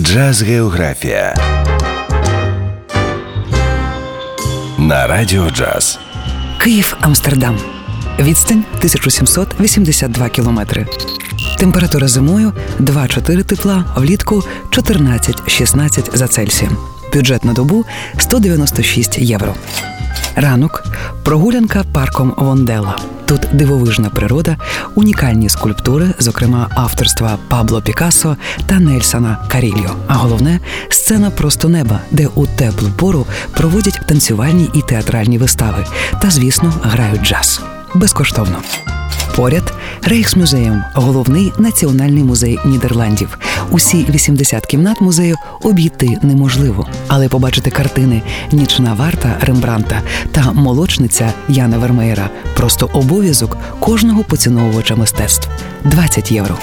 Джаз Географія на Радіо Джаз. Київ Амстердам. Відстань 1782 кілометри. Температура зимою 2-4 тепла, влітку 14-16 за Цельсієм. Бюджет на добу 196 євро. Ранок прогулянка парком Вондела. Тут дивовижна природа, унікальні скульптури, зокрема авторства Пабло Пікассо та Нельсона Карільо. А головне сцена просто неба, де у теплу пору проводять танцювальні і театральні вистави. Та, звісно, грають джаз безкоштовно. Поряд Рейхсмюзеєм, головний національний музей Нідерландів. Усі 80 кімнат музею обійти неможливо, але побачити картини Нічна варта Рембранта та молочниця Яна Вермеєра просто обов'язок кожного поціновувача мистецтв 20 євро.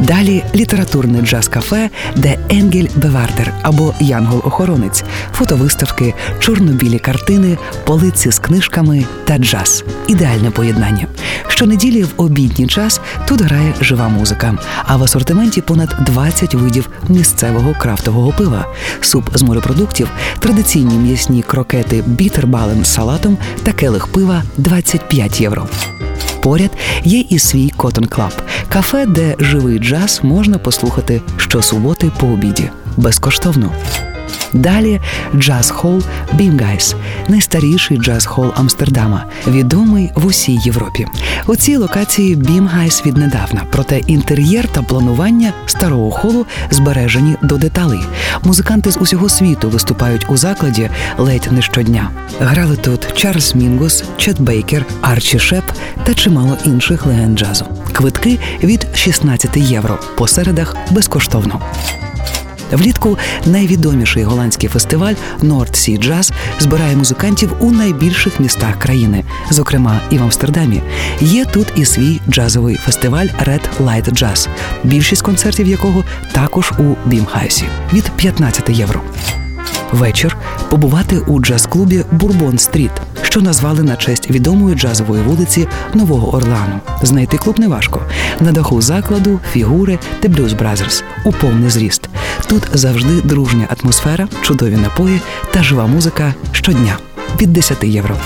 Далі літературне джаз-кафе, De Engelbewaarder або Янгол-охоронець, фотовиставки, чорно-білі картини, полиці з книжками та джаз. Ідеальне поєднання. Щонеділі в обідній час тут грає жива музика, а в асортименті понад 20 видів місцевого крафтового пива, суп з морепродуктів, традиційні м'ясні крокети bitterballen з салатом та келих пива 25 євро. Поряд є і свій Cotton Club – кафе, де живий джаз можна послухати щосуботи по обіді безкоштовно. Далі джаз-хол Bimhuis, найстаріший джаз-хол Амстердама, відомий в усій Європі. У цій локації Bimhuis віднедавна, проте інтер'єр та планування старого холу збережені до деталей. Музиканти з усього світу виступають у закладі ледь не щодня. Грали тут Чарльз Мінгус, Чет Бейкер, Арчі Шеп та чимало інших легенд джазу. Квитки від 16 євро по середах безкоштовно. Влітку найвідоміший голландський фестиваль North Sea Jazz збирає музикантів у найбільших містах країни, зокрема і в Амстердамі. Є тут і свій джазовий фестиваль Red Light Jazz, більшість концертів якого також у Bimhuis і від 15 євро. Вечір побувати у джаз-клубі Bourbon Street, що назвали на честь відомої джазової вулиці Нового Орлеану. Знайти клуб неважко. На даху закладу фігури The Blues Brothers у повний зріст. Тут завжди дружня атмосфера, чудові напої та жива музика щодня від 10 євро.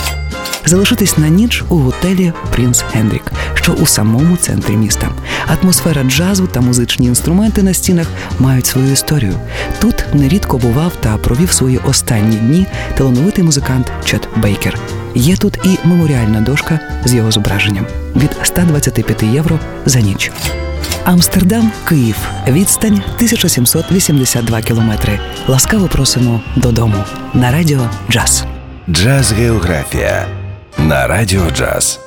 Залишитись на ніч у готелі Принц Гендрік, що у самому центрі міста. Атмосфера джазу та музичні інструменти на стінах мають свою історію. Тут нерідко бував та провів свої останні дні талановитий музикант Чет Бейкер. Є тут і меморіальна дошка з його зображенням від 125 євро за ніч. Амстердам, Київ, відстань 1782 кілометри. Ласкаво просимо додому на радіо Джаз. Джаз Географія на Радіо Джаз.